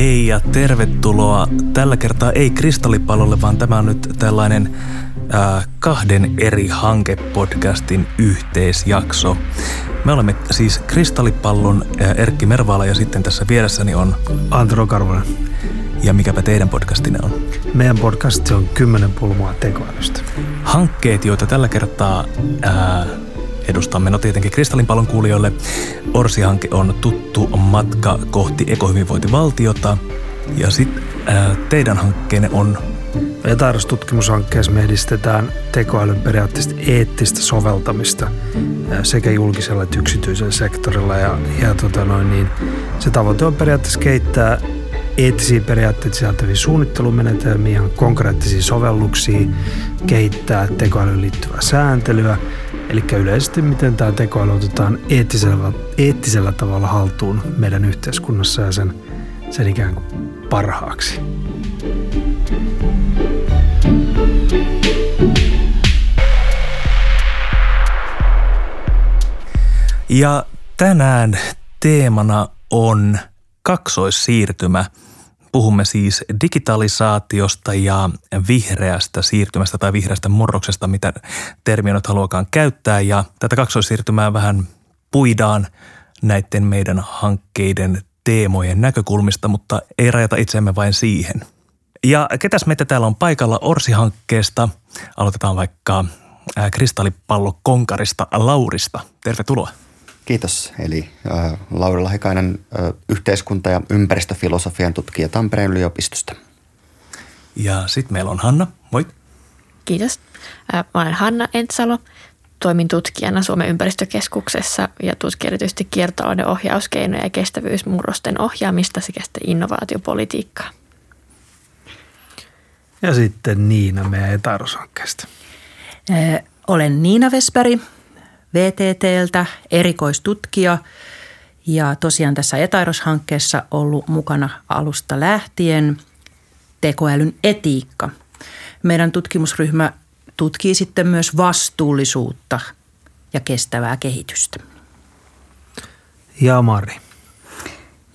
Hei ja tervetuloa tällä kertaa ei kristallipallolle, vaan tämä on nyt tällainen äh, kahden eri hankepodcastin yhteisjakso. Me olemme siis Kristallipallon äh, Erkki Mervaala ja sitten tässä vieressäni on Antero Karvonen. Ja mikäpä teidän podcastinne on? Meidän podcast on kymmenen pulmaa tekoälystä. Hankkeet, joita tällä kertaa ää, edustamme, no tietenkin Kristallinpallon kuulijoille. Orsi-hanke on tuttu matka kohti ekohyvinvointivaltiota. Ja sitten teidän hankkeenne on Etairos-tutkimushankkeessa me edistetään tekoälyn periaatteessa eettistä soveltamista sekä julkisella että yksityisellä sektorilla. Ja, ja tota noin, niin se tavoite on periaatteessa kehittää eettisiä periaatteita sisältäviä suunnittelumenetelmiä, konkreettisia sovelluksia, kehittää tekoälyyn liittyvää sääntelyä, eli yleisesti miten tämä tekoäly otetaan eettisellä, eettisellä tavalla haltuun meidän yhteiskunnassa ja sen, sen ikään kuin parhaaksi. Ja tänään teemana on kaksoissiirtymä. Puhumme siis digitalisaatiosta ja vihreästä siirtymästä tai vihreästä murroksesta, mitä termiä nyt haluakaan käyttää. Ja tätä kaksoissiirtymää vähän puidaan näiden meidän hankkeiden teemojen näkökulmista, mutta ei rajata itseämme vain siihen. Ja ketäs meitä täällä on paikalla Orsi-hankkeesta? Aloitetaan vaikka kristallipallo Konkarista Laurista. Tervetuloa. Kiitos. Eli äh, Lauri Lahikainen, äh, yhteiskunta- ja ympäristöfilosofian tutkija Tampereen yliopistosta. Ja sitten meillä on Hanna. Moi. Kiitos. Äh, mä olen Hanna Entsalo. Toimin tutkijana Suomen ympäristökeskuksessa ja tutkin erityisesti kiertotalouden ohjauskeinoja ja kestävyysmurrosten ohjaamista sekä sitten innovaatiopolitiikkaa. Ja sitten Niina meidän etaroshankkeesta. Olen Niina Vesperi, VTTltä, erikoistutkija ja tosiaan tässä Etairos-hankkeessa ollut mukana alusta lähtien tekoälyn etiikka. Meidän tutkimusryhmä tutkii sitten myös vastuullisuutta ja kestävää kehitystä. Ja Mari.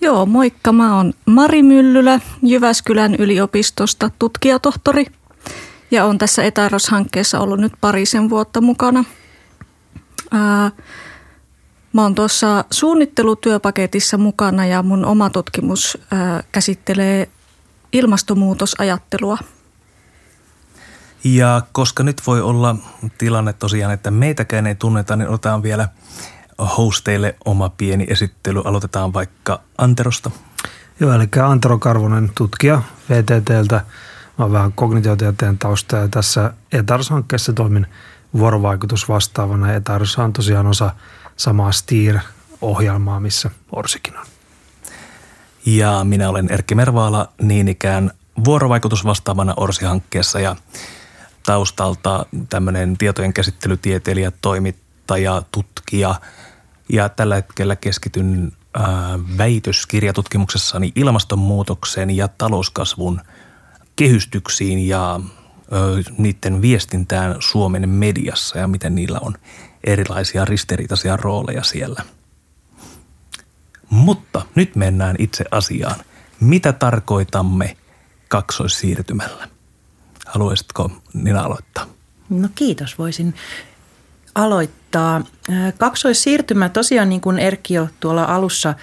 Joo, moikka. Mä oon Mari Myllylä Jyväskylän yliopistosta tutkijatohtori ja on tässä Etairos-hankkeessa ollut nyt parisen vuotta mukana – Ää, mä oon tuossa suunnittelutyöpaketissa mukana ja mun oma tutkimus ää, käsittelee ilmastonmuutosajattelua. Ja koska nyt voi olla tilanne tosiaan, että meitäkään ei tunneta, niin otetaan vielä hosteille oma pieni esittely. Aloitetaan vaikka Anterosta. Joo, eli Antero Karvonen, tutkija VTTltä. Mä oon vähän kognitiotieteen tausta ja tässä ETARS-hankkeessa toimin – vuorovaikutusvastaavana. Ja Tarsa on tosiaan osa samaa STIR-ohjelmaa, missä Orsikin on. Ja minä olen Erkki Mervaala, niin ikään vuorovaikutusvastaavana Orsi-hankkeessa ja taustalta tämmöinen tietojen käsittelytieteilijä, toimittaja, tutkija ja tällä hetkellä keskityn väitöskirjatutkimuksessani ilmastonmuutoksen ja talouskasvun kehystyksiin ja niiden viestintään Suomen mediassa ja miten niillä on erilaisia ristiriitaisia rooleja siellä. Mutta nyt mennään itse asiaan. Mitä tarkoitamme kaksoissiirtymällä? Haluaisitko Nina aloittaa? No kiitos, voisin aloittaa. Kaksoissiirtymä tosiaan niin kuin Erkki jo tuolla alussa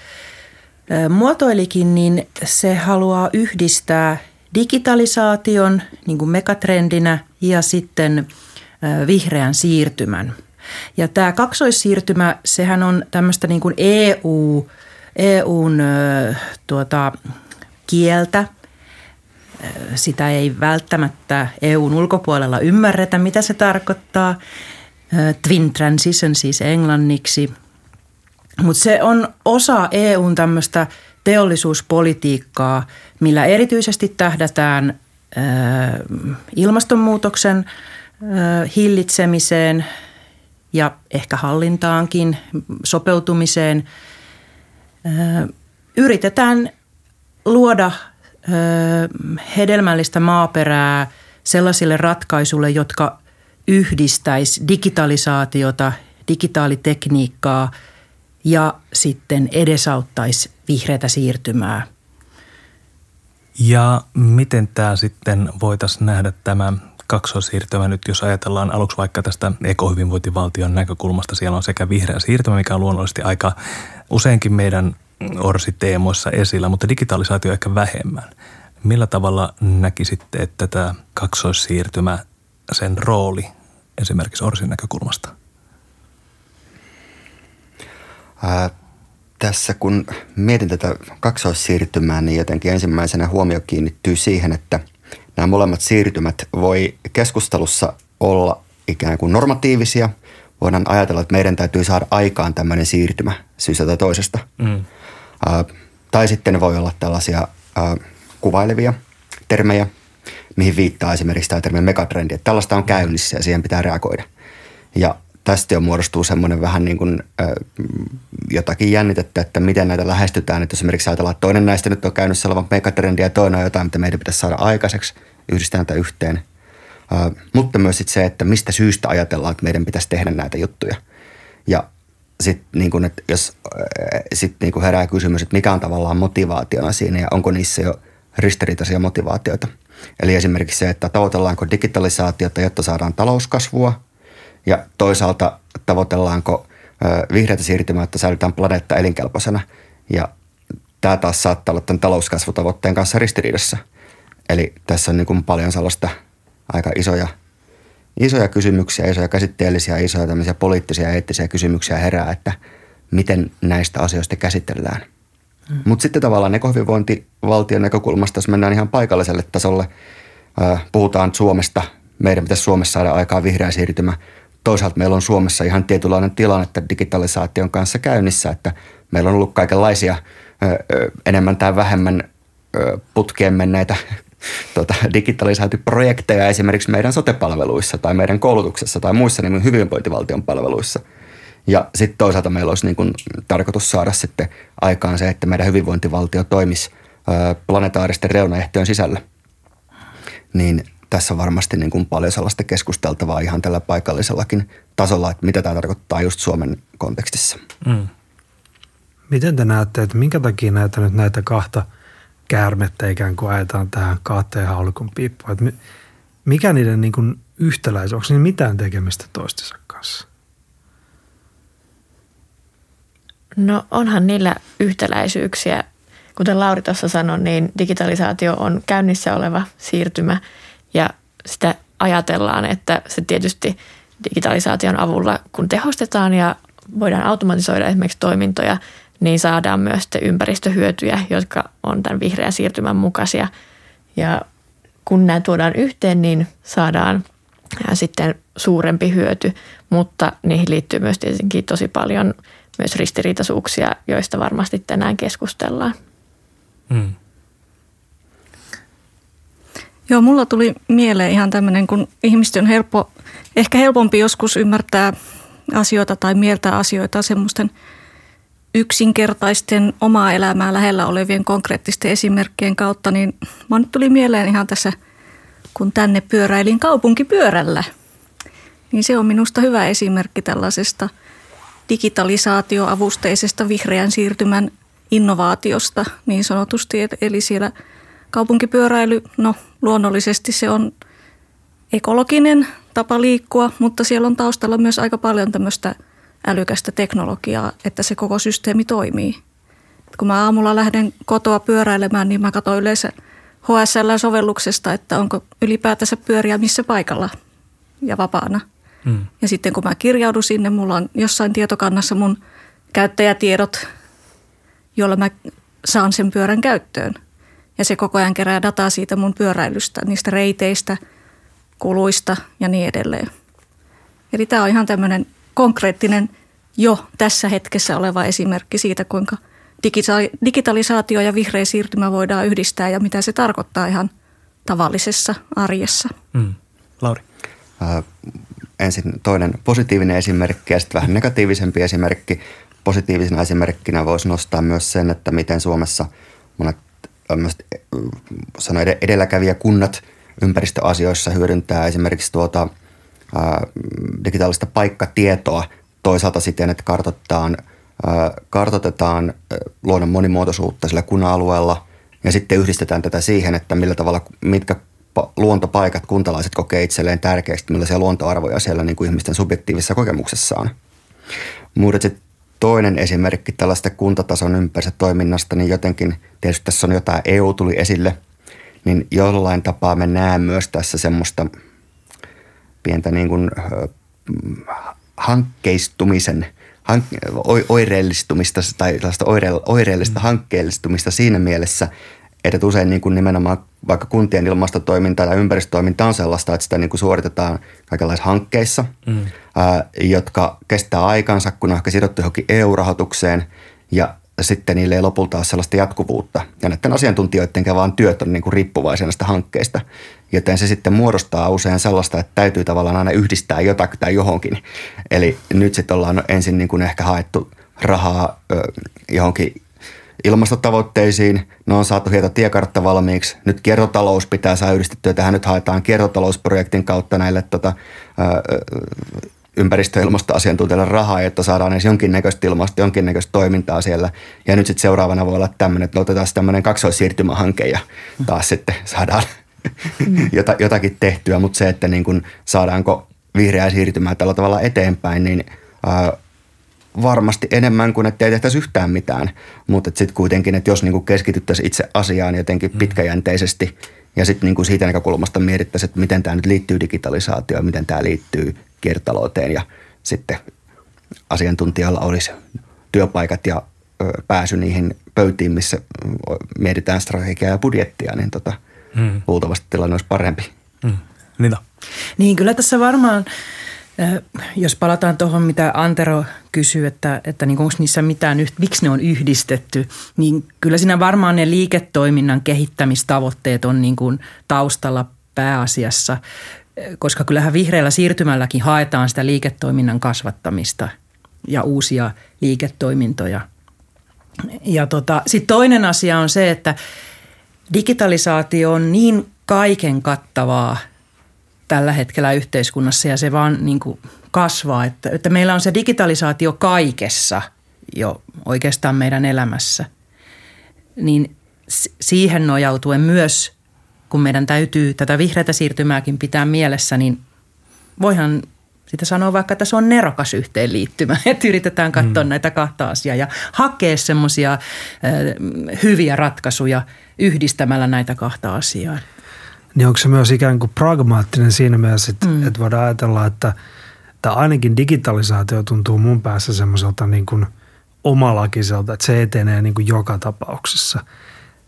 muotoilikin, niin se haluaa yhdistää – digitalisaation niin kuin megatrendinä ja sitten vihreän siirtymän. Ja tämä kaksoissiirtymä, sehän on tämmöistä niin kuin EU, EUn tuota, kieltä. Sitä ei välttämättä EUn ulkopuolella ymmärretä, mitä se tarkoittaa. Twin transition siis englanniksi. Mutta se on osa EUn tämmöistä – teollisuuspolitiikkaa, millä erityisesti tähdätään ilmastonmuutoksen hillitsemiseen ja ehkä hallintaankin, sopeutumiseen. Yritetään luoda hedelmällistä maaperää sellaisille ratkaisuille, jotka yhdistäisi digitalisaatiota, digitaalitekniikkaa ja sitten edesauttaisi vihreätä siirtymää. Ja miten tämä sitten voitaisiin nähdä tämä kaksoissiirtymä nyt, jos ajatellaan aluksi vaikka tästä ekohyvinvointivaltion näkökulmasta. Siellä on sekä vihreä siirtymä, mikä on luonnollisesti aika useinkin meidän orsiteemoissa esillä, mutta digitalisaatio ehkä vähemmän. Millä tavalla näkisitte, että tämä kaksoissiirtymä, sen rooli esimerkiksi Orsin näkökulmasta? Ää, tässä kun mietin tätä kaksoissiirtymää, niin jotenkin ensimmäisenä huomio kiinnittyy siihen, että nämä molemmat siirtymät voi keskustelussa olla ikään kuin normatiivisia. Voidaan ajatella, että meidän täytyy saada aikaan tämmöinen siirtymä syystä tai toisesta. Mm. Ää, tai sitten voi olla tällaisia ää, kuvailevia termejä, mihin viittaa esimerkiksi tämä termi megatrendi, että tällaista on käynnissä ja siihen pitää reagoida. Ja tästä jo muodostuu semmoinen vähän niin kuin äh, jotakin jännitettä, että miten näitä lähestytään. Että esimerkiksi ajatellaan, että toinen näistä nyt on käynnissä oleva megatrendi ja toinen on jotain, mitä meidän pitäisi saada aikaiseksi, yhdistää näitä yhteen. Äh, mutta myös sit se, että mistä syystä ajatellaan, että meidän pitäisi tehdä näitä juttuja. Ja sitten niin että jos sit niin herää kysymys, että mikä on tavallaan motivaationa siinä ja onko niissä jo ristiriitaisia motivaatioita. Eli esimerkiksi se, että tavoitellaanko digitalisaatiota, jotta saadaan talouskasvua – ja toisaalta tavoitellaanko vihreätä siirtymää, että säilytään planeetta elinkelpoisena. Ja tämä taas saattaa olla tämän talouskasvutavoitteen kanssa ristiriidassa. Eli tässä on niin kuin paljon sellaista aika isoja, isoja kysymyksiä, isoja käsitteellisiä, isoja tämmöisiä poliittisia ja eettisiä kysymyksiä herää, että miten näistä asioista käsitellään. Mm. Mutta sitten tavallaan ekohyvinvointivaltion näkökulmasta, jos mennään ihan paikalliselle tasolle, puhutaan Suomesta, meidän pitäisi Suomessa saada aikaa vihreä siirtymä – toisaalta meillä on Suomessa ihan tietynlainen tilanne että digitalisaation kanssa käynnissä, että meillä on ollut kaikenlaisia enemmän tai vähemmän putkeen menneitä tota, digitalisaatioprojekteja esimerkiksi meidän sotepalveluissa tai meidän koulutuksessa tai muissa niin hyvinvointivaltion palveluissa. Ja sitten toisaalta meillä olisi niin kuin tarkoitus saada sitten aikaan se, että meidän hyvinvointivaltio toimisi planetaaristen reunaehtojen sisällä. Niin tässä on varmasti niin kuin paljon sellaista keskusteltavaa ihan tällä paikallisellakin tasolla, että mitä tämä tarkoittaa just Suomen kontekstissa. Mm. Miten te näette, että minkä takia näitä nyt näitä kahta käärmettä ikään kuin ajetaan tähän kahteen haulikon piippuun? Että mikä niiden niin kuin yhtäläisyys, onko niillä mitään tekemistä toistensa kanssa? No onhan niillä yhtäläisyyksiä. Kuten Lauri tuossa sanoi, niin digitalisaatio on käynnissä oleva siirtymä – ja sitä ajatellaan, että se tietysti digitalisaation avulla, kun tehostetaan ja voidaan automatisoida esimerkiksi toimintoja, niin saadaan myös ympäristöhyötyjä, jotka on tämän vihreän siirtymän mukaisia. Ja kun nämä tuodaan yhteen, niin saadaan sitten suurempi hyöty, mutta niihin liittyy myös tietenkin tosi paljon myös ristiriitaisuuksia, joista varmasti tänään keskustellaan. Hmm. Joo, mulla tuli mieleen ihan tämmöinen, kun ihmisten on helppo, ehkä helpompi joskus ymmärtää asioita tai mieltää asioita semmoisten yksinkertaisten omaa elämää lähellä olevien konkreettisten esimerkkien kautta, niin mä nyt tuli mieleen ihan tässä, kun tänne pyöräilin kaupunkipyörällä. Niin se on minusta hyvä esimerkki tällaisesta digitalisaatioavusteisesta vihreän siirtymän innovaatiosta niin sanotusti. Eli siellä kaupunkipyöräily, no luonnollisesti se on ekologinen tapa liikkua, mutta siellä on taustalla myös aika paljon tämmöistä älykästä teknologiaa, että se koko systeemi toimii. Kun mä aamulla lähden kotoa pyöräilemään, niin mä katson yleensä HSL-sovelluksesta, että onko ylipäätänsä pyöriä missä paikalla ja vapaana. Hmm. Ja sitten kun mä kirjaudun sinne, mulla on jossain tietokannassa mun käyttäjätiedot, jolla mä saan sen pyörän käyttöön – ja se koko ajan kerää dataa siitä mun pyöräilystä, niistä reiteistä, kuluista ja niin edelleen. Eli tämä on ihan tämmöinen konkreettinen jo tässä hetkessä oleva esimerkki siitä, kuinka digitalisaatio ja vihreä siirtymä voidaan yhdistää ja mitä se tarkoittaa ihan tavallisessa arjessa. Mm. Lauri. Äh, ensin toinen positiivinen esimerkki ja sitten vähän negatiivisempi esimerkki. Positiivisena esimerkkinä voisi nostaa myös sen, että miten Suomessa monet sanoa edelläkävijä kunnat ympäristöasioissa hyödyntää esimerkiksi tuota, ää, digitaalista paikkatietoa toisaalta siten, että kartoitetaan, ää, kartoitetaan luonnon monimuotoisuutta sillä kunnan alueella Ja sitten yhdistetään tätä siihen, että millä tavalla, mitkä luontopaikat kuntalaiset kokee itselleen tärkeästi, millaisia luontoarvoja siellä niin kuin ihmisten subjektiivisessa kokemuksessa on. Mutta sitten toinen esimerkki tällaista kuntatason ympäristötoiminnasta, toiminnasta, niin jotenkin tietysti tässä on jotain EU tuli esille, niin jollain tapaa me näemme myös tässä semmoista pientä niin kuin, hankkeistumisen, hank, oireellistumista tai tällaista oire, oireellista mm. hankkeellistumista siinä mielessä, että usein niin kuin nimenomaan vaikka kuntien ilmastotoiminta tai ympäristötoiminta on sellaista, että sitä niin kuin suoritetaan kaikenlaisissa hankkeissa, mm. ää, jotka kestää aikansa, kun on ehkä sidottu johonkin EU-rahoitukseen ja sitten niille ei lopulta ole sellaista jatkuvuutta. Ja näiden asiantuntijoiden vaan työt on niin kuin riippuvaisia näistä hankkeista. Joten se sitten muodostaa usein sellaista, että täytyy tavallaan aina yhdistää jotakin tai johonkin. Eli nyt sitten ollaan ensin niin kuin ehkä haettu rahaa johonkin ilmastotavoitteisiin. Ne on saatu hieta tiekartta valmiiksi. Nyt kiertotalous pitää saada yhdistettyä. Tähän nyt haetaan kiertotalousprojektin kautta näille tota, ympäristö- ja ilmastoasiantuntijoille rahaa, että saadaan edes jonkinnäköistä ilmasto, jonkinnäköistä toimintaa siellä. Ja nyt sitten seuraavana voi olla tämmöinen, että otetaan tämmöinen kaksoissiirtymähanke ja taas sitten saadaan jotakin tehtyä. Mutta se, että niin kun saadaanko vihreää siirtymää tällä tavalla eteenpäin, niin varmasti enemmän kuin että ei tehtäisi yhtään mitään. Mutta sitten kuitenkin, että jos niin keskityttäisiin itse asiaan jotenkin mm. pitkäjänteisesti ja sitten niin siitä näkökulmasta mietittäisiin, että miten tämä nyt liittyy digitalisaatioon, miten tämä liittyy kiertotalouteen ja sitten asiantuntijalla olisi työpaikat ja pääsy niihin pöytiin, missä mietitään strategiaa ja budjettia, niin tota, hmm. luultavasti tilanne olisi parempi. Hmm. Nina. Niin kyllä tässä varmaan, jos palataan tuohon, mitä Antero kysyy, että, että niin onko niissä mitään, miksi ne on yhdistetty, niin kyllä siinä varmaan ne liiketoiminnan kehittämistavoitteet on niin kuin taustalla pääasiassa koska kyllähän vihreällä siirtymälläkin haetaan sitä liiketoiminnan kasvattamista ja uusia liiketoimintoja. Ja tota, sitten toinen asia on se, että digitalisaatio on niin kaiken kattavaa tällä hetkellä yhteiskunnassa ja se vaan niin kuin kasvaa, että, että meillä on se digitalisaatio kaikessa jo oikeastaan meidän elämässä. Niin siihen nojautuen myös kun meidän täytyy tätä vihreätä siirtymääkin pitää mielessä, niin voihan sitä sanoa vaikka, että se on nerokas yhteenliittymä, että yritetään katsoa mm. näitä kahta asiaa ja hakea semmoisia hyviä ratkaisuja yhdistämällä näitä kahta asiaa. Niin onko se myös ikään kuin pragmaattinen siinä mielessä, että, mm. että voidaan ajatella, että, että ainakin digitalisaatio tuntuu mun päässä semmoiselta niin kuin omalakiselta, että se etenee niin kuin joka tapauksessa –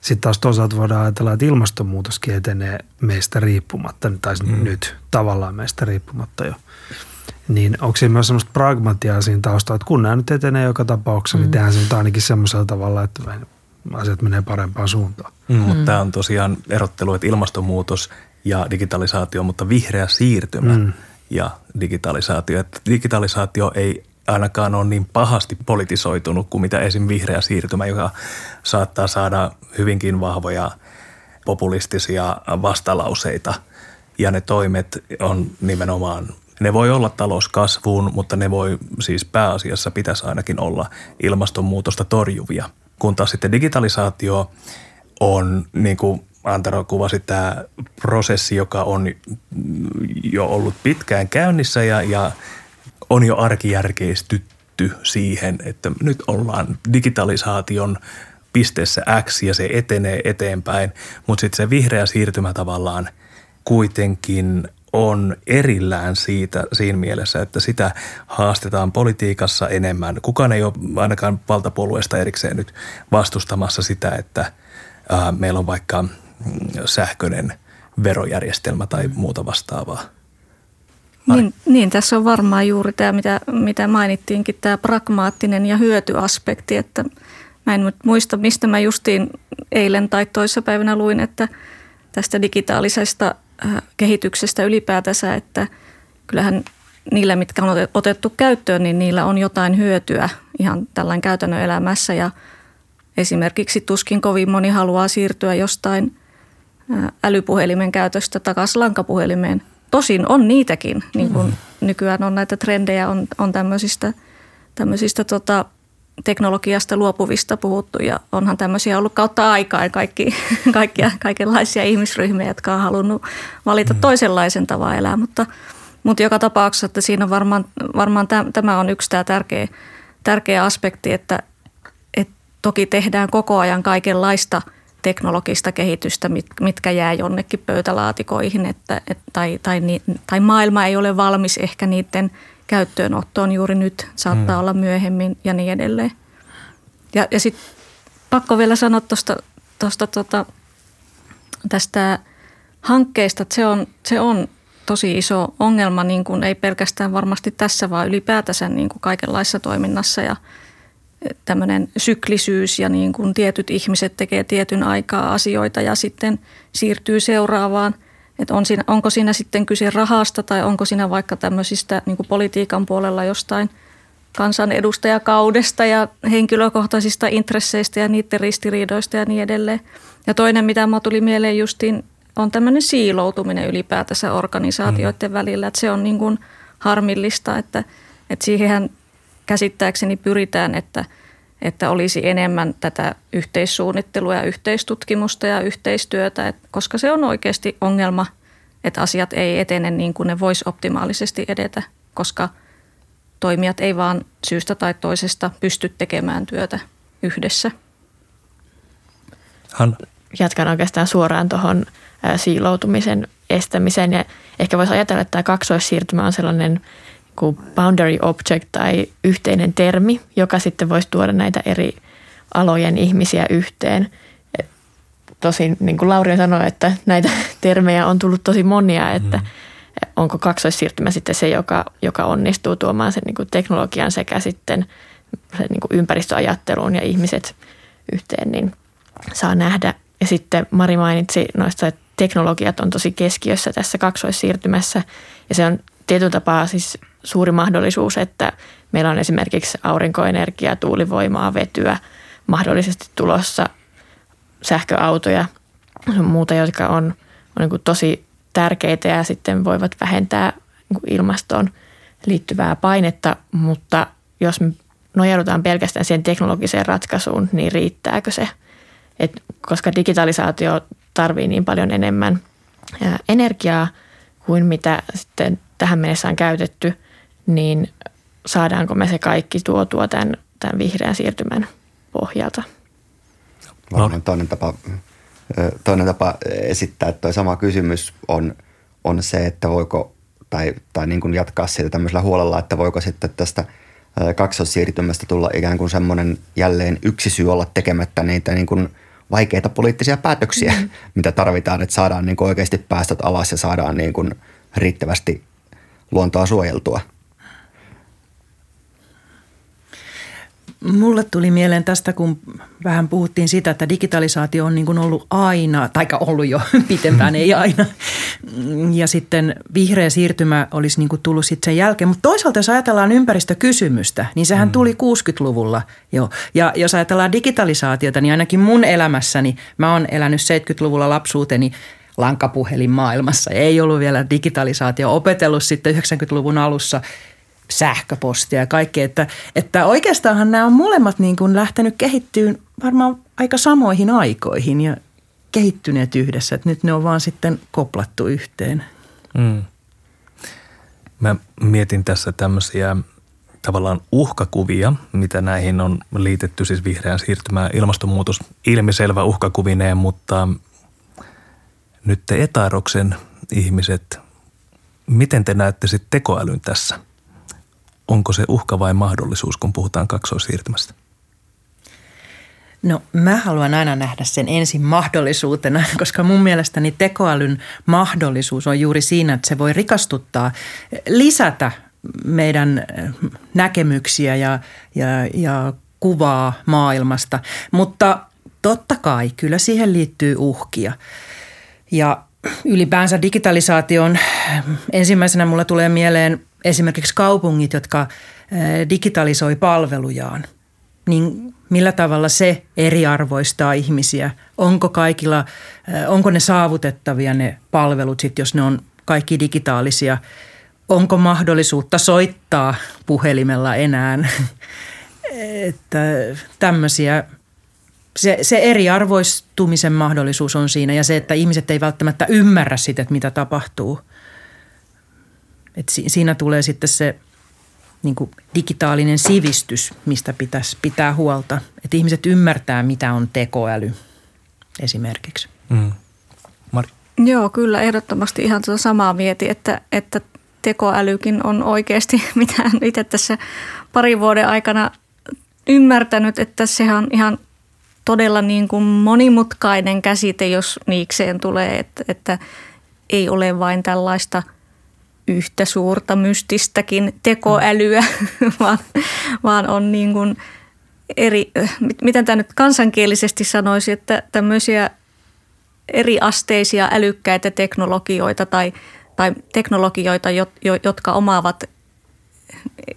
sitten taas toisaalta voidaan ajatella, että ilmastonmuutoskin etenee meistä riippumatta, tai mm. nyt tavallaan meistä riippumatta jo. Niin onko siinä myös semmoista pragmatiaa siinä taustalla, että kun nämä nyt etenee joka tapauksessa, niin mm. niin tehdään se nyt ainakin semmoisella tavalla, että asiat menee parempaan suuntaan. Mm, mutta mm. tämä on tosiaan erottelu, että ilmastonmuutos ja digitalisaatio, mutta vihreä siirtymä mm. ja digitalisaatio. Että digitalisaatio ei ainakaan ole niin pahasti politisoitunut kuin mitä esim. vihreä siirtymä, joka saattaa saada hyvinkin vahvoja populistisia vastalauseita. Ja ne toimet on nimenomaan, ne voi olla talouskasvuun, mutta ne voi siis pääasiassa pitäisi ainakin olla ilmastonmuutosta torjuvia. Kun taas sitten digitalisaatio on, niin kuin Antero kuvasi, tämä prosessi, joka on jo ollut pitkään käynnissä ja, ja on jo arkijärkeistytty siihen, että nyt ollaan digitalisaation pisteessä X ja se etenee eteenpäin, mutta sitten se vihreä siirtymä tavallaan kuitenkin on erillään siitä siinä mielessä, että sitä haastetaan politiikassa enemmän. Kukaan ei ole ainakaan valtapuolueesta erikseen nyt vastustamassa sitä, että ää, meillä on vaikka mm, sähköinen verojärjestelmä tai muuta vastaavaa. Niin, niin, tässä on varmaan juuri tämä, mitä, mitä mainittiinkin, tämä pragmaattinen ja hyötyaspekti, että mä en muista, mistä mä justiin eilen tai toissapäivänä luin, että tästä digitaalisesta kehityksestä ylipäätänsä, että kyllähän niillä, mitkä on otettu käyttöön, niin niillä on jotain hyötyä ihan tällainen käytännön elämässä ja esimerkiksi tuskin kovin moni haluaa siirtyä jostain äh, älypuhelimen käytöstä takaisin lankapuhelimeen – Tosin on niitäkin, niin kuin mm. nykyään on näitä trendejä, on, on tämmöisistä, tämmöisistä tota, teknologiasta luopuvista puhuttu ja onhan tämmöisiä ollut kautta aikaa kaikki, kaikkia, kaikenlaisia ihmisryhmiä, jotka on halunnut valita mm. toisenlaisen tavan elää, mutta, mutta joka tapauksessa, että siinä on varmaan, varmaan tämä on yksi tämä tärkeä, tärkeä aspekti, että, että toki tehdään koko ajan kaikenlaista teknologista kehitystä, mitkä jää jonnekin pöytälaatikoihin, että, että, tai, tai, tai maailma ei ole valmis ehkä niiden – käyttöönottoon juuri nyt, saattaa mm. olla myöhemmin ja niin edelleen. Ja, ja sitten pakko vielä sanoa tuosta tosta, tota, tästä hankkeesta, että se on, se on tosi iso ongelma, niin kuin ei pelkästään varmasti tässä, vaan ylipäätänsä niin kuin kaikenlaisessa toiminnassa ja tämmöinen syklisyys ja niin kuin tietyt ihmiset tekee tietyn aikaa asioita ja sitten siirtyy seuraavaan. Että on siinä, onko siinä sitten kyse rahasta tai onko siinä vaikka tämmöisistä niin politiikan puolella jostain kansanedustajakaudesta ja henkilökohtaisista intresseistä ja niiden ristiriidoista ja niin edelleen. Ja toinen, mitä mä tuli mieleen justiin, on tämmöinen siiloutuminen ylipäätänsä organisaatioiden mm. välillä. Että se on niin kuin harmillista, että, että siihenhän käsittääkseni pyritään, että, että olisi enemmän tätä yhteissuunnittelua ja yhteistutkimusta ja yhteistyötä, että, koska se on oikeasti ongelma, että asiat ei etene niin kuin ne vois optimaalisesti edetä, koska toimijat ei vaan syystä tai toisesta pysty tekemään työtä yhdessä. Han. Jatkan oikeastaan suoraan tuohon siiloutumisen estämiseen ja ehkä voisi ajatella, että tämä kaksoissiirtymä on sellainen – kuin boundary object tai yhteinen termi, joka sitten voisi tuoda näitä eri alojen ihmisiä yhteen. Tosin niin kuin Lauri sanoi, että näitä termejä on tullut tosi monia, että mm. onko kaksoissiirtymä sitten se, joka, joka onnistuu tuomaan sen niin kuin teknologian sekä sitten sen niin kuin ympäristöajatteluun ja ihmiset yhteen, niin saa nähdä. Ja sitten Mari mainitsi noista, että teknologiat on tosi keskiössä tässä kaksoissiirtymässä ja se on tietyllä tapaa siis suuri mahdollisuus, että meillä on esimerkiksi aurinkoenergiaa, tuulivoimaa, vetyä, mahdollisesti tulossa sähköautoja ja muuta, jotka on, on niin tosi tärkeitä ja sitten voivat vähentää niin ilmastoon liittyvää painetta, mutta jos me nojaudutaan pelkästään siihen teknologiseen ratkaisuun, niin riittääkö se? Et koska digitalisaatio tarvii niin paljon enemmän energiaa kuin mitä sitten tähän mennessä on käytetty, niin saadaanko me se kaikki tuotua tämän, tämän vihreän siirtymän pohjalta? Varmaan toinen tapa, toinen tapa esittää tuo sama kysymys on, on se, että voiko, tai, tai niin kuin jatkaa siitä tämmöisellä huolella, että voiko sitten tästä kaksossiirtymästä tulla ikään kuin semmoinen jälleen yksi syy olla tekemättä niitä niin kuin vaikeita poliittisia päätöksiä, mm. mitä tarvitaan, että saadaan niin kuin oikeasti päästöt alas ja saadaan niin kuin riittävästi luontoa suojeltua – Mulle tuli mieleen tästä, kun vähän puhuttiin sitä, että digitalisaatio on niin kuin ollut aina, tai ollut jo pitempään, ei aina. Ja sitten vihreä siirtymä olisi niin kuin tullut sitten sen jälkeen. Mutta toisaalta jos ajatellaan ympäristökysymystä, niin sehän mm. tuli 60-luvulla jo. Ja jos ajatellaan digitalisaatiota, niin ainakin mun elämässäni, mä oon elänyt 70-luvulla lapsuuteni lankapuhelin maailmassa. Ei ollut vielä digitalisaatio. Opetellut sitten 90-luvun alussa – sähköpostia ja kaikki, että, että oikeastaanhan nämä on molemmat niin kuin lähtenyt kehittyyn varmaan aika samoihin aikoihin ja kehittyneet yhdessä, että nyt ne on vaan sitten koplattu yhteen. Mm. Mä mietin tässä tämmöisiä tavallaan uhkakuvia, mitä näihin on liitetty siis vihreään siirtymään ilmastonmuutos ilmiselvä uhkakuvineen, mutta nyt te Etaroksen ihmiset, miten te näette sitten tekoälyn tässä – onko se uhka vai mahdollisuus, kun puhutaan kaksoisiirtymästä? No mä haluan aina nähdä sen ensin mahdollisuutena, koska mun mielestäni tekoälyn mahdollisuus on juuri siinä, että se voi rikastuttaa, lisätä meidän näkemyksiä ja, ja, ja kuvaa maailmasta. Mutta totta kai kyllä siihen liittyy uhkia. Ja ylipäänsä digitalisaation ensimmäisenä mulla tulee mieleen esimerkiksi kaupungit, jotka digitalisoi palvelujaan, niin millä tavalla se eriarvoistaa ihmisiä? Onko kaikilla, onko ne saavutettavia ne palvelut sit, jos ne on kaikki digitaalisia? Onko mahdollisuutta soittaa puhelimella enää? että tämmöisiä, se, se eriarvoistumisen mahdollisuus on siinä ja se, että ihmiset ei välttämättä ymmärrä sitä, että mitä tapahtuu. Et si, siinä tulee sitten se niin kuin digitaalinen sivistys, mistä pitäisi pitää huolta. Että ihmiset ymmärtää, mitä on tekoäly esimerkiksi. Mm. Mari? Joo, kyllä ehdottomasti ihan tuota samaa mieti, että, että tekoälykin on oikeasti, mitä itse tässä parin vuoden aikana ymmärtänyt, että sehän on ihan todella niin kuin monimutkainen käsite, jos niikseen tulee, että, että ei ole vain tällaista yhtä suurta mystistäkin tekoälyä, vaan, vaan on niin kuin eri, miten tämä nyt kansankielisesti sanoisi, että tämmöisiä eriasteisia älykkäitä teknologioita tai, tai teknologioita, jotka omaavat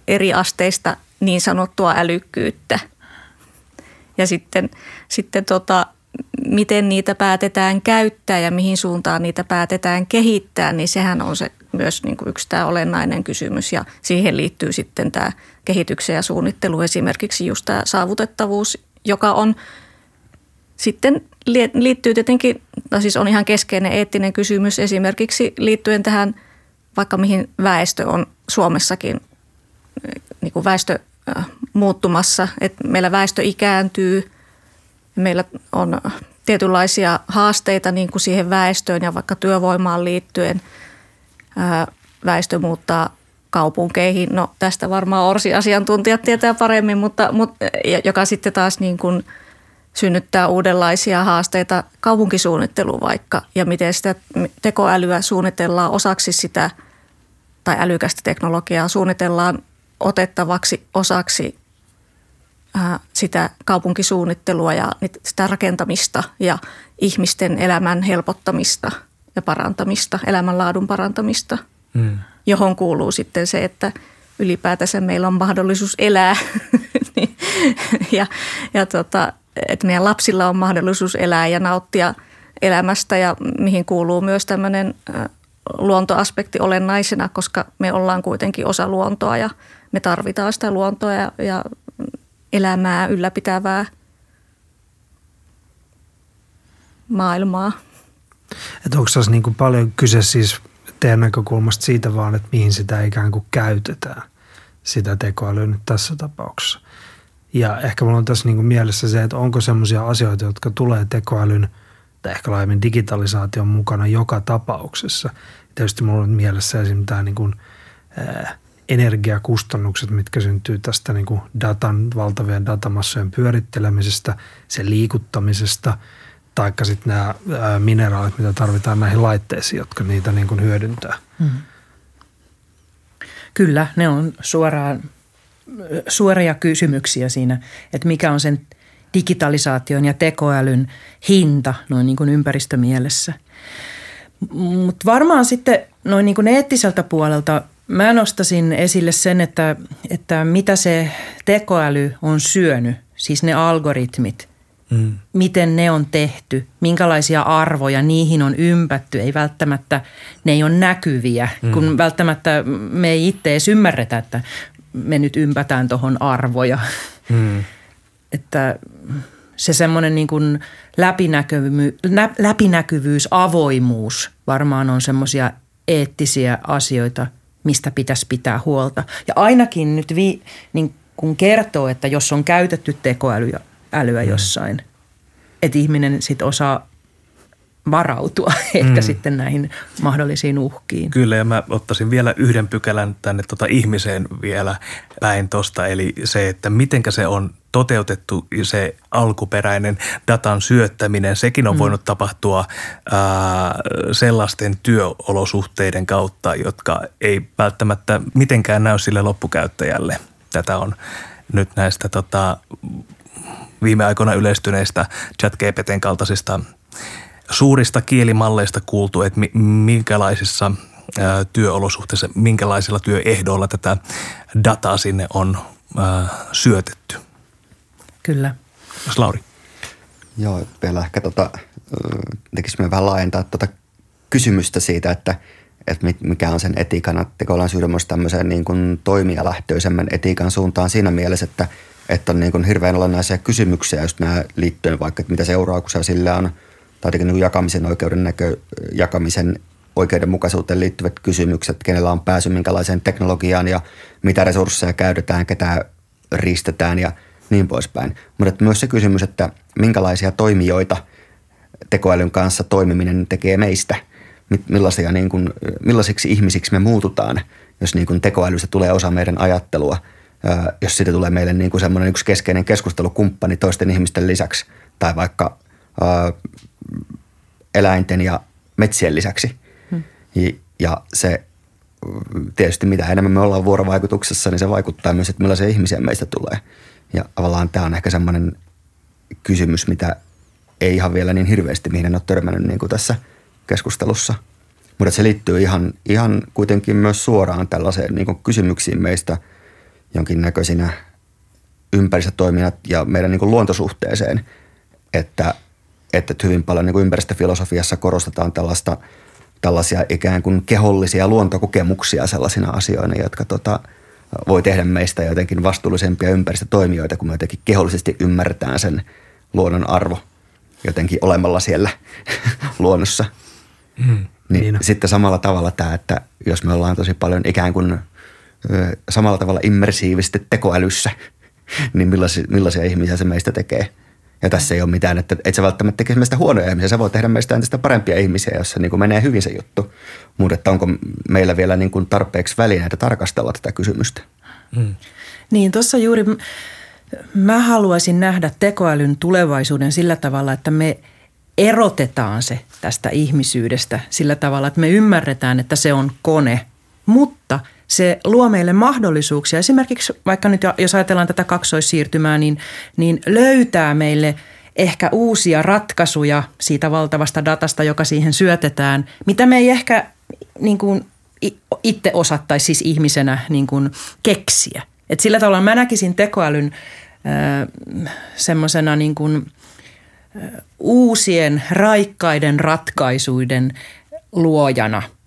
eri asteista niin sanottua älykkyyttä. Ja sitten, sitten tota, miten niitä päätetään käyttää ja mihin suuntaan niitä päätetään kehittää, niin sehän on se myös niin kuin yksi tämä olennainen kysymys. Ja siihen liittyy sitten tämä kehityksen ja suunnittelu, esimerkiksi just tämä saavutettavuus, joka on sitten liittyy tietenkin, tai siis on ihan keskeinen eettinen kysymys esimerkiksi liittyen tähän, vaikka mihin väestö on Suomessakin, niin kuin väestö muuttumassa, että meillä väestö ikääntyy, meillä on tietynlaisia haasteita niin kuin siihen väestöön ja vaikka työvoimaan liittyen väestö muuttaa kaupunkeihin. No tästä varmaan Orsi-asiantuntijat tietää paremmin, mutta, mutta joka sitten taas niin kuin synnyttää uudenlaisia haasteita kaupunkisuunnitteluun vaikka ja miten sitä tekoälyä suunnitellaan osaksi sitä tai älykästä teknologiaa suunnitellaan otettavaksi osaksi sitä kaupunkisuunnittelua ja sitä rakentamista ja ihmisten elämän helpottamista ja parantamista, elämänlaadun parantamista, mm. johon kuuluu sitten se, että ylipäätänsä meillä on mahdollisuus elää niin, ja, ja tota, että meidän lapsilla on mahdollisuus elää ja nauttia elämästä ja mihin kuuluu myös tämmöinen luontoaspekti olennaisena, koska me ollaan kuitenkin osa luontoa ja me tarvitaan sitä luontoa ja, ja elämää ylläpitävää maailmaa. Että onko tässä niin paljon kyse siis teidän näkökulmasta siitä vaan, että mihin sitä ikään kuin käytetään, sitä tekoälyä nyt tässä tapauksessa. Ja ehkä mulla on tässä niin mielessä se, että onko semmoisia asioita, jotka tulee tekoälyn tai ehkä laajemmin digitalisaation mukana joka tapauksessa. Tietysti mulla on mielessä esimerkiksi tämä niin kuin, ää, energiakustannukset, mitkä syntyy tästä niin kuin datan, valtavien datamassojen pyörittelemisestä, sen liikuttamisesta, taikka sitten nämä mineraalit, mitä tarvitaan näihin laitteisiin, jotka niitä niin kuin hyödyntää. Hmm. Kyllä, ne on suoraan, suoria kysymyksiä siinä, että mikä on sen digitalisaation ja tekoälyn hinta noin niin kuin ympäristömielessä. Mutta varmaan sitten noin niin kuin eettiseltä puolelta – Mä nostasin esille sen, että, että mitä se tekoäly on syönyt, siis ne algoritmit, mm. miten ne on tehty, minkälaisia arvoja niihin on ympätty. Ei välttämättä, ne ei ole näkyviä, mm. kun välttämättä me ei itse edes ymmärretä, että me nyt ympätään tuohon arvoja. Mm. että se semmoinen niin kuin läpinäkyvy, läpinäkyvyys, avoimuus varmaan on semmoisia eettisiä asioita – mistä pitäisi pitää huolta. Ja ainakin nyt vi, niin kun kertoo, että jos on käytetty tekoälyä älyä mm. jossain, että ihminen sitten osaa varautua ehkä mm. sitten näihin mahdollisiin uhkiin. Kyllä ja mä ottaisin vielä yhden pykälän tänne tota ihmiseen vielä päin tosta, eli se, että mitenkä se on toteutettu se alkuperäinen datan syöttäminen, sekin on mm. voinut tapahtua ää, sellaisten työolosuhteiden kautta, jotka ei välttämättä mitenkään näy sille loppukäyttäjälle. Tätä on nyt näistä tota, viime aikoina yleistyneistä chat GPTn kaltaisista suurista kielimalleista kuultu, että minkälaisissa työolosuhteissa, minkälaisilla työehdoilla tätä dataa sinne on syötetty. Kyllä. Jos Lauri. Joo, vielä ehkä tota, tekisimme vähän laajentaa tota kysymystä siitä, että, että mikä on sen etiikan, että ollaan syydä myös tämmöiseen niin kuin toimijalähtöisemmän etiikan suuntaan siinä mielessä, että, että on niin kuin hirveän olennaisia kysymyksiä just nämä liittyen vaikka, että mitä seurauksia sillä on, tai niin kuin jakamisen oikeuden näkö, jakamisen oikeudenmukaisuuteen liittyvät kysymykset, kenellä on pääsy minkälaiseen teknologiaan ja mitä resursseja käytetään, ketä riistetään ja niin poispäin. Mutta myös se kysymys, että minkälaisia toimijoita tekoälyn kanssa toimiminen tekee meistä, millaisia, niin kuin, millaisiksi ihmisiksi me muututaan, jos niin kuin tekoälystä tulee osa meidän ajattelua, jos siitä tulee meille niin kuin semmoinen yksi keskeinen keskustelukumppani toisten ihmisten lisäksi tai vaikka eläinten ja metsien lisäksi – ja se tietysti mitä enemmän me ollaan vuorovaikutuksessa, niin se vaikuttaa myös, että millaisia ihmisiä meistä tulee. Ja tavallaan tämä on ehkä semmoinen kysymys, mitä ei ihan vielä niin hirveästi, mihin en ole törmännyt niin kuin tässä keskustelussa. Mutta se liittyy ihan, ihan kuitenkin myös suoraan tällaiseen niin kuin kysymyksiin meistä jonkinnäköisinä ympäristötoimina ja meidän niin kuin luontosuhteeseen, että, että hyvin paljon niin kuin ympäristöfilosofiassa korostetaan tällaista – tällaisia ikään kuin kehollisia luontokokemuksia sellaisina asioina, jotka tota, voi tehdä meistä jotenkin vastuullisempia ympäristötoimijoita, kun me jotenkin kehollisesti ymmärretään sen luonnon arvo jotenkin olemalla siellä luonnossa. Mm, niin, niin sitten samalla tavalla tämä, että jos me ollaan tosi paljon ikään kuin samalla tavalla immersiivisesti tekoälyssä, niin millaisia, millaisia ihmisiä se meistä tekee – ja tässä ei ole mitään, että et sä välttämättä tekisi meistä huonoja ihmisiä. Sä voit tehdä meistä entistä parempia ihmisiä, jos se niin kuin menee hyvin se juttu. Mutta että onko meillä vielä niin kuin tarpeeksi välineitä tarkastella tätä kysymystä? Mm. Niin, tuossa juuri mä haluaisin nähdä tekoälyn tulevaisuuden sillä tavalla, että me erotetaan se tästä ihmisyydestä sillä tavalla, että me ymmärretään, että se on kone, mutta – se luo meille mahdollisuuksia. Esimerkiksi vaikka nyt jos ajatellaan tätä kaksoissiirtymää, niin, niin löytää meille ehkä uusia ratkaisuja siitä valtavasta datasta, joka siihen syötetään, mitä me ei ehkä niin kuin itse osattaisi siis ihmisenä niin kuin keksiä. Et sillä tavalla mä näkisin tekoälyn semmoisena niin kuin, uusien raikkaiden ratkaisuiden luojana –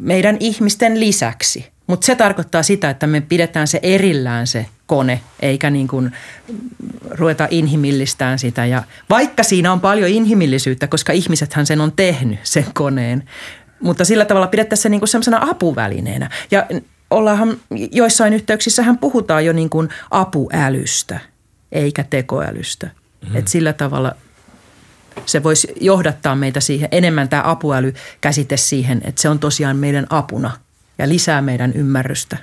meidän ihmisten lisäksi. Mutta se tarkoittaa sitä, että me pidetään se erillään se kone, eikä niin kuin ruveta inhimillistään sitä. Ja vaikka siinä on paljon inhimillisyyttä, koska ihmisethän sen on tehnyt, sen koneen. Mutta sillä tavalla pidettäisiin se niin kuin sellaisena apuvälineenä. Ja ollaanhan, joissain yhteyksissähän puhutaan jo niin kuin apuälystä, eikä tekoälystä. Mm-hmm. Et sillä tavalla se voisi johdattaa meitä siihen, enemmän tämä apuäly-käsite siihen, että se on tosiaan meidän apuna ja lisää meidän ymmärrystä.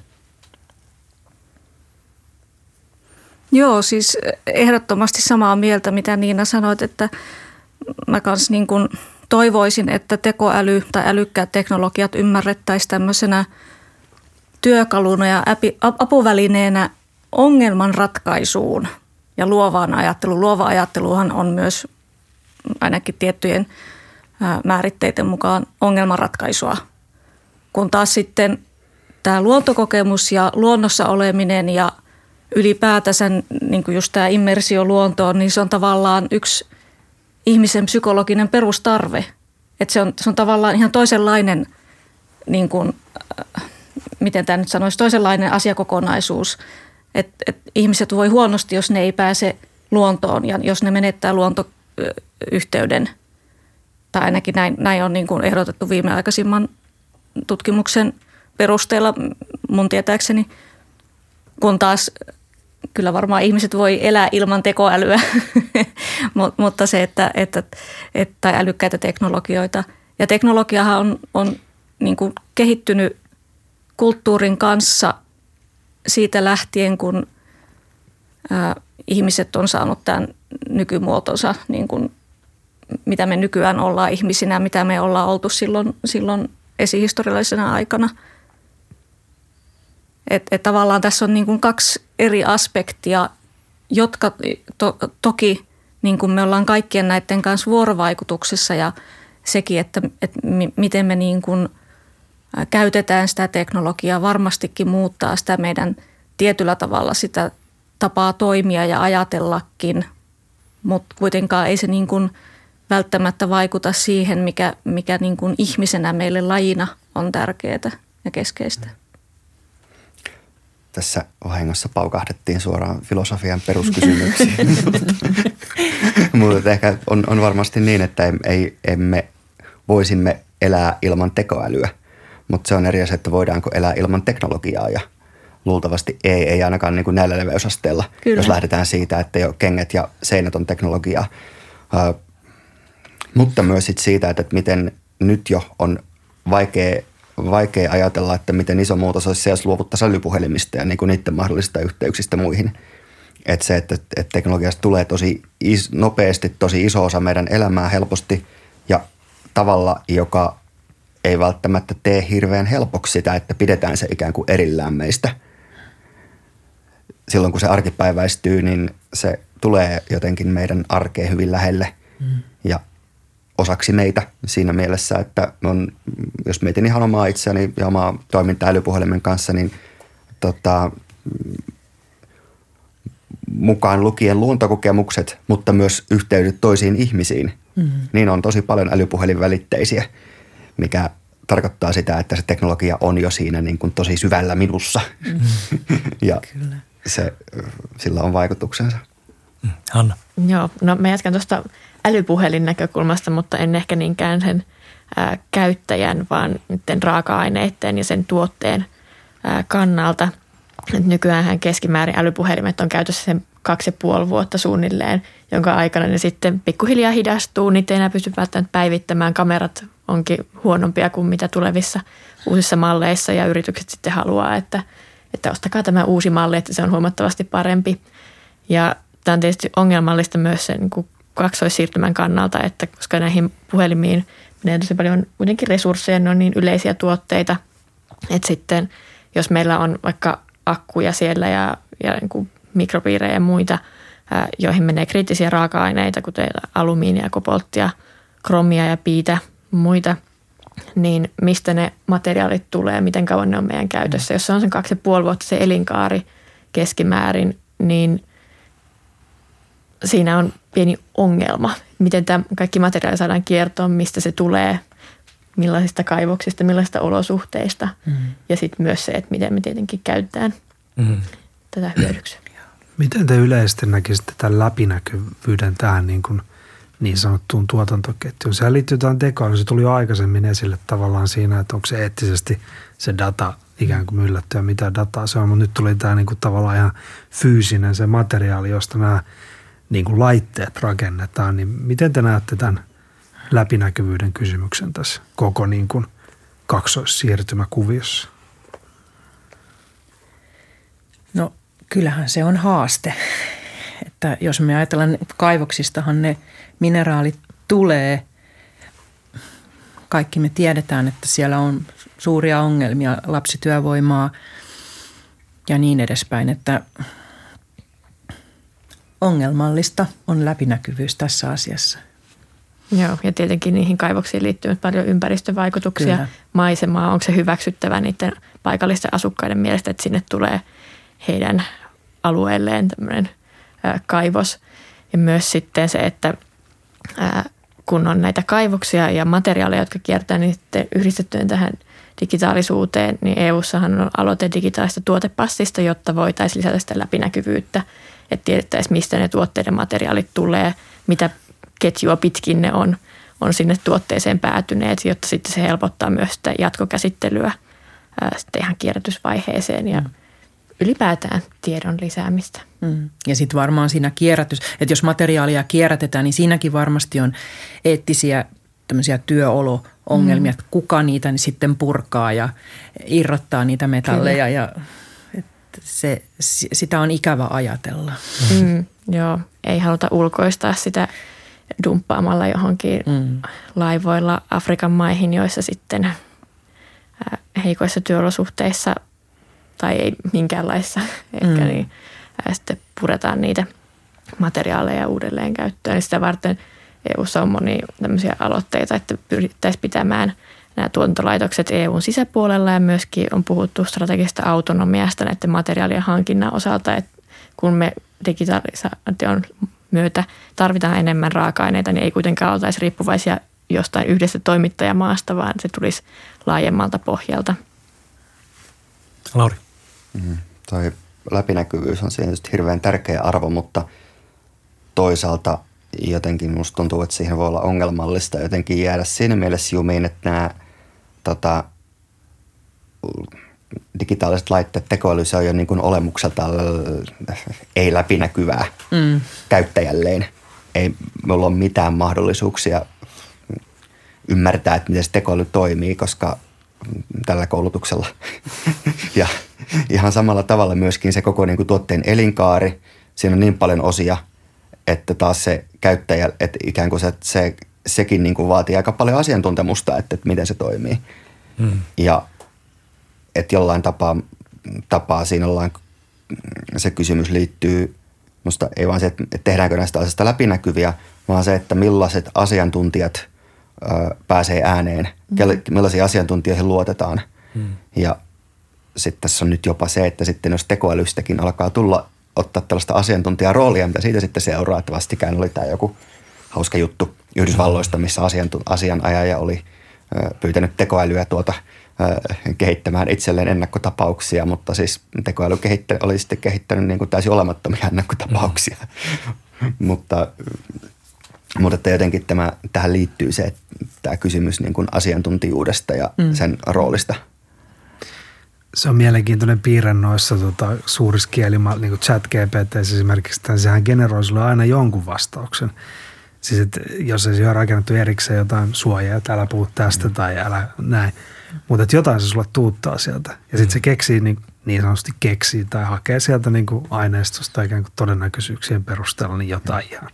Joo, siis ehdottomasti samaa mieltä, mitä Niina sanoit, että mä kans niin kuin toivoisin, että tekoäly tai älykkäät teknologiat ymmärrettäisiin tämmöisenä työkaluna ja apuvälineenä ongelman ratkaisuun ja luovaan ajatteluun. Luova ajatteluhan on myös ainakin tiettyjen määritteiden mukaan ongelmanratkaisua. Kun taas sitten tämä luontokokemus ja luonnossa oleminen ja ylipäätänsä niin kuin just tämä immersio luontoon, niin se on tavallaan yksi ihmisen psykologinen perustarve. Että se on, se on tavallaan ihan toisenlainen, niin kuin, miten tämä nyt sanoisi, toisenlainen asiakokonaisuus. Että et ihmiset voi huonosti, jos ne ei pääse luontoon ja jos ne menettää luonto, yhteyden, tai ainakin näin, näin on niin kuin ehdotettu viimeaikaisimman tutkimuksen perusteella mun tietääkseni, kun taas kyllä varmaan ihmiset voi elää ilman tekoälyä, mutta se, että, että, että älykkäitä teknologioita. Ja teknologiahan on, on niin kuin kehittynyt kulttuurin kanssa siitä lähtien, kun ihmiset on saanut tämän nykymuotonsa, niin kuin mitä me nykyään ollaan ihmisinä, mitä me ollaan oltu silloin, silloin esihistoriallisena aikana. Et, et tavallaan tässä on niin kuin kaksi eri aspektia, jotka to, toki niin kuin me ollaan kaikkien näiden kanssa vuorovaikutuksessa ja sekin, että, että miten me niin kuin käytetään sitä teknologiaa varmastikin muuttaa sitä meidän tietyllä tavalla sitä tapaa toimia ja ajatellakin, mutta kuitenkaan ei se niin kuin välttämättä vaikuta siihen, mikä, mikä niin kuin ihmisenä meille lajina on tärkeää ja keskeistä. tässä vahingossa paukahdettiin suoraan filosofian peruskysymyksiin. Mutta ehkä on, on varmasti niin, että ei, ei, emme voisimme elää ilman tekoälyä, mutta se on eri asia, että voidaanko elää ilman teknologiaa ja luultavasti ei, ei ainakaan niin kuin näillä leveysasteilla, Kyllä. jos lähdetään siitä, että jo kengät ja seinät on teknologiaa. Uh, mutta myös sit siitä, että miten nyt jo on vaikea, vaikea ajatella, että miten iso muutos olisi se, jos luovuttaisiin älypuhelimista ja niin kuin niiden mahdollisista yhteyksistä muihin. Että se, että, että teknologiasta tulee tosi is, nopeasti tosi iso osa meidän elämää helposti ja tavalla, joka ei välttämättä tee hirveän helpoksi sitä, että pidetään se ikään kuin erillään meistä. Silloin kun se arkipäiväistyy, niin se tulee jotenkin meidän arkeen hyvin lähelle mm. ja osaksi meitä siinä mielessä, että on, jos mietin ihan omaa itseäni ja omaa toimintaa älypuhelimen kanssa, niin tota, mukaan lukien luontokokemukset, mutta myös yhteydet toisiin ihmisiin, mm-hmm. niin on tosi paljon älypuhelinvälitteisiä, mikä tarkoittaa sitä, että se teknologia on jo siinä niin kuin tosi syvällä minussa. Mm-hmm. ja Kyllä. Se, sillä on vaikutuksensa. Mm. Hanna. Joo, no mä jatkan tuosta älypuhelin näkökulmasta, mutta en ehkä niinkään sen ää, käyttäjän, vaan niiden raaka-aineiden ja sen tuotteen ää, kannalta. Et nykyään keskimäärin älypuhelimet on käytössä sen kaksi ja puoli vuotta suunnilleen, jonka aikana ne sitten pikkuhiljaa hidastuu. Niitä ei enää pysty välttämättä päivittämään. Kamerat onkin huonompia kuin mitä tulevissa uusissa malleissa ja yritykset sitten haluaa, että, että ostakaa tämä uusi malli, että se on huomattavasti parempi. Ja tämä on tietysti ongelmallista myös sen niin kaksoissiirtymän kannalta, että koska näihin puhelimiin menee tosi paljon kuitenkin resursseja, ne on niin yleisiä tuotteita, että sitten jos meillä on vaikka akkuja siellä ja, ja niin kuin mikropiirejä ja muita, joihin menee kriittisiä raaka-aineita, kuten alumiinia, kobolttia, kromia ja piitä, muita, niin mistä ne materiaalit tulee, miten kauan ne on meidän käytössä. Jos se on sen kaksi ja puoli vuotta se elinkaari keskimäärin, niin – siinä on pieni ongelma, miten tämä kaikki materiaali saadaan kiertoon, mistä se tulee, millaisista kaivoksista, millaisista olosuhteista mm. ja sitten myös se, että miten me tietenkin käytetään mm. tätä hyödyksi. Miten te yleisesti näkisitte tämän läpinäkyvyyden tähän niin, kuin niin sanottuun tuotantoketjuun? Sehän liittyy tähän tekoon, se tuli jo aikaisemmin esille tavallaan siinä, että onko se eettisesti se data ikään kuin myllättyä, mitä dataa se on, mutta nyt tuli tämä niin kuin tavallaan ihan fyysinen se materiaali, josta nämä – niin kuin laitteet rakennetaan, niin miten te näette tämän läpinäkyvyyden kysymyksen tässä koko niin kuin kaksoissiirtymäkuviossa? No kyllähän se on haaste. Että jos me ajatellaan, kaivoksistahan ne mineraalit tulee. Kaikki me tiedetään, että siellä on suuria ongelmia, lapsityövoimaa ja niin edespäin. Että ongelmallista on läpinäkyvyys tässä asiassa. Joo, ja tietenkin niihin kaivoksiin liittyy paljon ympäristövaikutuksia. Kyllä. Maisemaa, onko se hyväksyttävä niiden paikallisten asukkaiden mielestä, että sinne tulee heidän alueelleen tämmöinen kaivos. Ja myös sitten se, että kun on näitä kaivoksia ja materiaaleja, jotka kiertää niin yhdistettyen tähän digitaalisuuteen, niin EU-sahan on aloite digitaalista tuotepassista, jotta voitaisiin lisätä sitä läpinäkyvyyttä – että tiedettäisiin, mistä ne tuotteiden materiaalit tulee, mitä ketjua pitkin ne on, on sinne tuotteeseen päätyneet, jotta sitten se helpottaa myös sitä jatkokäsittelyä ää, sitten ihan kierrätysvaiheeseen ja mm. Ylipäätään tiedon lisäämistä. Mm. Ja sitten varmaan siinä kierrätys, että jos materiaalia kierrätetään, niin siinäkin varmasti on eettisiä tämmöisiä työolo-ongelmia, mm. että kuka niitä niin sitten purkaa ja irrottaa niitä metalleja Kyllä. ja se, sitä on ikävä ajatella. Mm, joo, ei haluta ulkoistaa sitä dumppaamalla johonkin mm. laivoilla Afrikan maihin, joissa sitten heikoissa työolosuhteissa tai ei minkäänlaissa ehkä mm. niin, sitten puretaan niitä materiaaleja uudelleen käyttöön. Sitä varten EU:ssa on moni tämmöisiä aloitteita, että pyrittäisiin pitämään – nämä tuotantolaitokset EUn sisäpuolella ja myöskin on puhuttu strategista autonomiasta näiden materiaalien hankinnan osalta, että kun me digitalisaation myötä tarvitaan enemmän raaka-aineita, niin ei kuitenkaan oltaisi riippuvaisia jostain yhdestä toimittajamaasta, vaan se tulisi laajemmalta pohjalta. Lauri. Mm. toi läpinäkyvyys on siinä hirveän tärkeä arvo, mutta toisaalta jotenkin musta tuntuu, että siihen voi olla ongelmallista jotenkin jäädä siinä mielessä jumiin, että nämä tota, digitaaliset laitteet, tekoäly, se on jo niin kuin olemukselta ei läpinäkyvää mm. käyttäjälleen. Ei meillä ole mitään mahdollisuuksia ymmärtää, että miten se tekoäly toimii, koska tällä koulutuksella. ja ihan samalla tavalla myöskin se koko niin kuin tuotteen elinkaari, siinä on niin paljon osia, että taas se käyttäjä, että ikään kuin se, se sekin niin kuin vaatii aika paljon asiantuntemusta, että, että miten se toimii. Hmm. Ja että jollain tapaa, tapaa siinä ollaan, se kysymys liittyy, musta ei vaan se, että tehdäänkö näistä asioista läpinäkyviä, vaan se, että millaiset asiantuntijat ö, pääsee ääneen, mm. millaisiin asiantuntijoihin luotetaan. Mm. Ja sitten tässä on nyt jopa se, että sitten jos tekoälystäkin alkaa tulla ottaa tällaista asiantuntijaroolia, mitä siitä sitten seuraa, että vastikään oli tämä joku hauska juttu Yhdysvalloista, missä asianajaja oli pyytänyt tekoälyä tuota – kehittämään itselleen ennakkotapauksia, mutta siis tekoäly kehittä, oli sitten kehittänyt niin kuin täysin olemattomia ennakkotapauksia. Mm. mutta, mutta että jotenkin tämä, tähän liittyy se, että tämä kysymys niin kuin asiantuntijuudesta ja mm. sen roolista. Se on mielenkiintoinen piirre noissa tota, suurissa kielima, niin kuin chat GPT esimerkiksi, että sehän generoi sulle aina jonkun vastauksen. Siis että jos ei ole rakennettu erikseen jotain suojaa, että älä puhu tästä mm. tai älä näin – mutta jotain se sulle tuuttaa sieltä. Ja sitten se keksii niin, niin sanotusti keksii tai hakee sieltä niin kuin aineistosta ikään kuin todennäköisyyksien perusteella niin jotain ihan,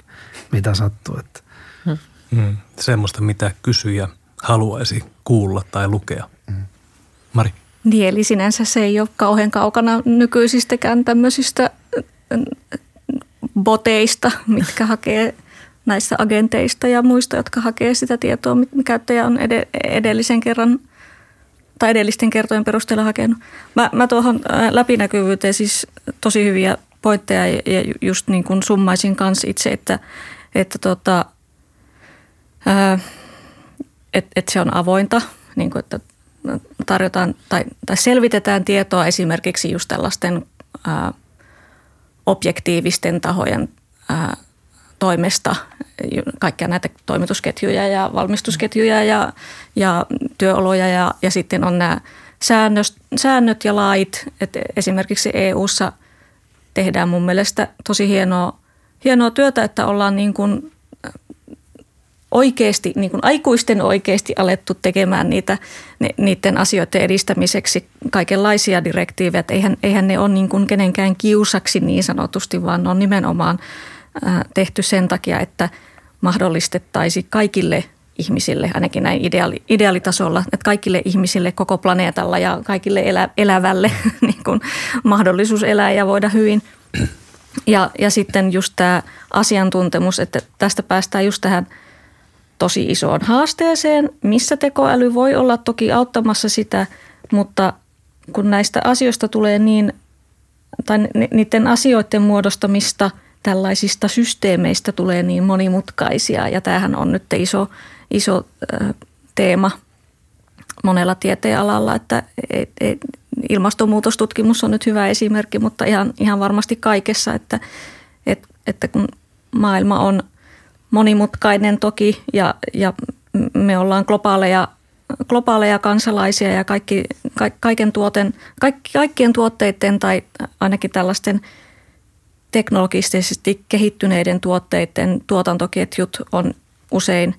mitä sattuu. Että. Hmm. Hmm. Semmoista, mitä kysyjä haluaisi kuulla tai lukea. Hmm. Mari? Niin, eli sinänsä se ei ole kauhean kaukana nykyisistäkään tämmöisistä boteista, mitkä hakee näistä agenteista ja muista, jotka hakee sitä tietoa, mitä käyttäjä on edellisen kerran – tai edellisten kertojen perusteella hakenut. Mä, mä tuohon läpinäkyvyyteen siis tosi hyviä pointteja ja just niin kuin summaisin kanssa itse, että, että tota, et, et se on avointa, niin kuin, että tarjotaan tai, tai selvitetään tietoa esimerkiksi just tällaisten ää, objektiivisten tahojen ää, toimesta kaikkia näitä toimitusketjuja ja valmistusketjuja ja, ja työoloja ja, ja sitten on nämä säännöt, säännöt ja lait. että esimerkiksi EU:ssa tehdään mun mielestä tosi hienoa, hienoa työtä, että ollaan niin kuin oikeasti, niin kuin aikuisten oikeasti alettu tekemään niitä, niiden asioiden edistämiseksi kaikenlaisia direktiivejä. Eihän, eihän ne ole niin kuin kenenkään kiusaksi niin sanotusti, vaan ne on nimenomaan – tehty sen takia, että mahdollistettaisiin kaikille ihmisille, ainakin näin ideaali, ideaalitasolla, että kaikille ihmisille koko planeetalla ja kaikille elä, elävälle niin kuin mahdollisuus elää ja voida hyvin. Ja, ja sitten just tämä asiantuntemus, että tästä päästään just tähän tosi isoon haasteeseen, missä tekoäly voi olla toki auttamassa sitä, mutta kun näistä asioista tulee niin, tai niiden asioiden muodostamista – tällaisista systeemeistä tulee niin monimutkaisia ja tämähän on nyt iso, iso teema monella tieteenalalla, että ilmastonmuutostutkimus on nyt hyvä esimerkki, mutta ihan, ihan varmasti kaikessa, että, että, että kun maailma on monimutkainen toki ja, ja me ollaan globaaleja, globaaleja kansalaisia ja kaikki, kaiken tuoten, kaikki, kaikkien tuotteiden tai ainakin tällaisten – teknologisesti kehittyneiden tuotteiden tuotantoketjut on usein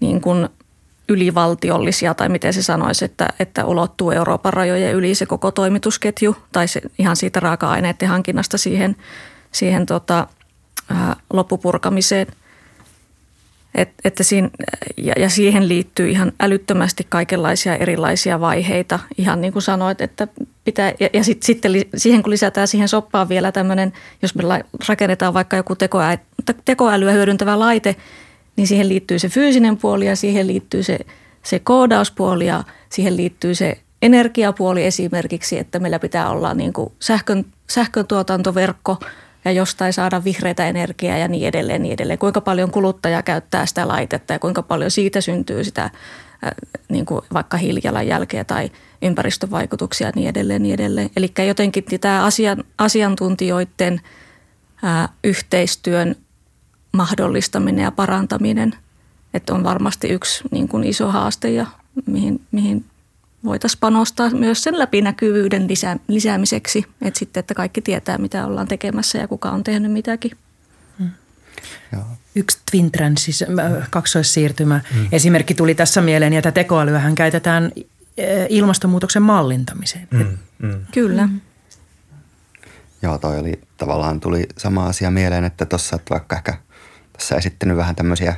niin kuin ylivaltiollisia tai miten se sanoisi, että, että ulottuu Euroopan rajojen yli se koko toimitusketju tai se, ihan siitä raaka-aineiden hankinnasta siihen, siihen tota, ää, loppupurkamiseen – et, että siinä, ja, ja siihen liittyy ihan älyttömästi kaikenlaisia erilaisia vaiheita. Ihan niin kuin sanoit, että pitää, ja, ja sit, sitten siihen kun lisätään siihen soppaan vielä tämmöinen, jos me rakennetaan vaikka joku tekoä, tekoälyä hyödyntävä laite, niin siihen liittyy se fyysinen puoli ja siihen liittyy se, se koodauspuoli ja siihen liittyy se energiapuoli esimerkiksi, että meillä pitää olla niin kuin sähkön, sähköntuotantoverkko – ja jostain saada vihreitä energiaa ja niin edelleen, niin edelleen. Kuinka paljon kuluttaja käyttää sitä laitetta ja kuinka paljon siitä syntyy sitä niin kuin vaikka hiilijalanjälkeä tai ympäristövaikutuksia ja niin edelleen. Niin edelleen. Eli jotenkin tämä asian, asiantuntijoiden ää, yhteistyön mahdollistaminen ja parantaminen, että on varmasti yksi niin kuin iso haaste ja mihin, mihin voitaisiin panostaa myös sen läpinäkyvyyden lisää, lisäämiseksi, että sitten, että kaikki tietää, mitä ollaan tekemässä ja kuka on tehnyt mitäkin. Hmm. Yksi Twin Transis, äh, kaksoissiirtymä hmm. esimerkki tuli tässä mieleen, ja tätä tekoälyähän käytetään äh, ilmastonmuutoksen mallintamiseen. Hmm. Hmm. Kyllä. Hmm. Joo, toi oli tavallaan tuli sama asia mieleen, että tuossa, että vaikka ehkä tässä esittänyt vähän tämmöisiä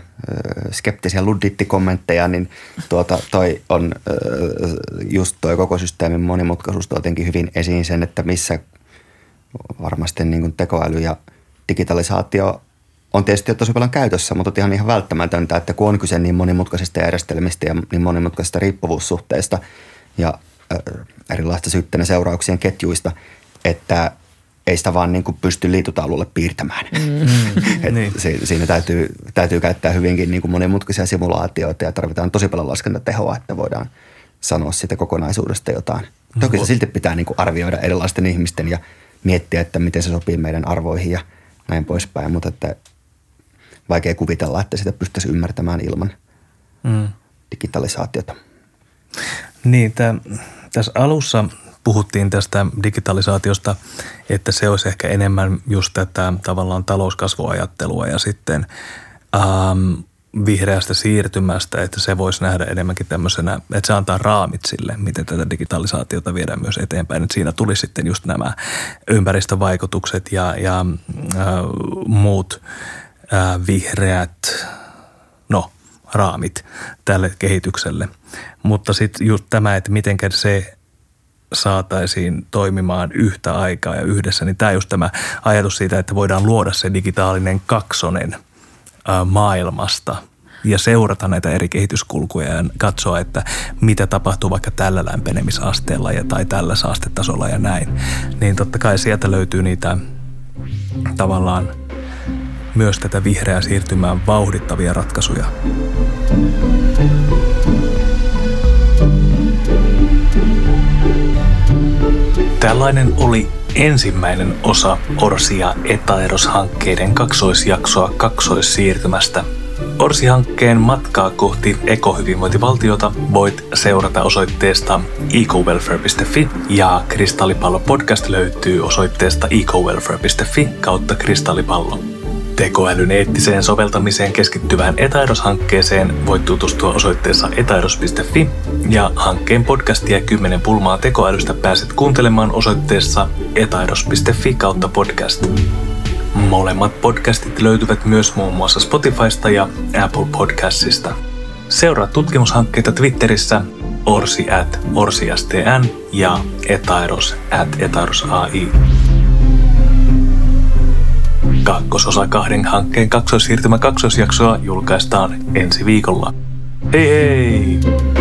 skeptisiä ludditti-kommentteja, niin tuota, toi on just toi koko systeemin monimutkaisuus jotenkin hyvin esiin sen, että missä varmasti niin kuin tekoäly ja digitalisaatio on tietysti tosi paljon käytössä, mutta ihan ihan välttämätöntä, että kun on kyse niin monimutkaisista järjestelmistä ja niin monimutkaisista riippuvuussuhteista ja erilaista syytteen seurauksien ketjuista, että ei sitä vaan niin kuin pysty liitutaululle piirtämään. Mm. Et niin. si, siinä täytyy, täytyy käyttää hyvinkin niin kuin monimutkaisia simulaatioita ja tarvitaan tosi paljon laskentatehoa, että voidaan sanoa siitä kokonaisuudesta jotain. Mm. Toki se silti pitää niin kuin arvioida erilaisten ihmisten ja miettiä, että miten se sopii meidän arvoihin ja näin poispäin, mutta että vaikea kuvitella, että sitä pystyisi ymmärtämään ilman mm. digitalisaatiota. Niin, tämän, tässä alussa puhuttiin tästä digitalisaatiosta, että se olisi ehkä enemmän just tätä tavallaan talouskasvuajattelua ja sitten ähm, vihreästä siirtymästä, että se voisi nähdä enemmänkin tämmöisenä, että se antaa raamit sille, miten tätä digitalisaatiota viedään myös eteenpäin. Että siinä tuli sitten just nämä ympäristövaikutukset ja, ja äh, muut äh, vihreät, no raamit tälle kehitykselle. Mutta sitten just tämä, että miten se saataisiin toimimaan yhtä aikaa ja yhdessä, niin tämä just tämä ajatus siitä, että voidaan luoda se digitaalinen kaksonen maailmasta ja seurata näitä eri kehityskulkuja ja katsoa, että mitä tapahtuu vaikka tällä lämpenemisasteella ja, tai tällä saastetasolla ja näin. Niin totta kai sieltä löytyy niitä tavallaan myös tätä vihreää siirtymää vauhdittavia ratkaisuja. Tällainen oli ensimmäinen osa Orsia Etaeros-hankkeiden kaksoisjaksoa kaksoissiirtymästä. Orsi-hankkeen matkaa kohti ekohyvinvointivaltiota voit seurata osoitteesta ecowelfare.fi ja Kristallipallo podcast löytyy osoitteesta ecowelfare.fi kautta kristallipallo. Tekoälyn eettiseen soveltamiseen keskittyvään Etaeros-hankkeeseen voit tutustua osoitteessa etaeros.fi ja hankkeen podcastia 10 pulmaa tekoälystä pääset kuuntelemaan osoitteessa etaeros.fi kautta podcast. Molemmat podcastit löytyvät myös muun muassa Spotifysta ja Apple Podcastista. Seuraa tutkimushankkeita Twitterissä orsi at orsistn ja etaeros at etaerosai. Kakkososa kahden hankkeen kaksoissiirtymä kaksoisjaksoa julkaistaan ensi viikolla. Hei hei!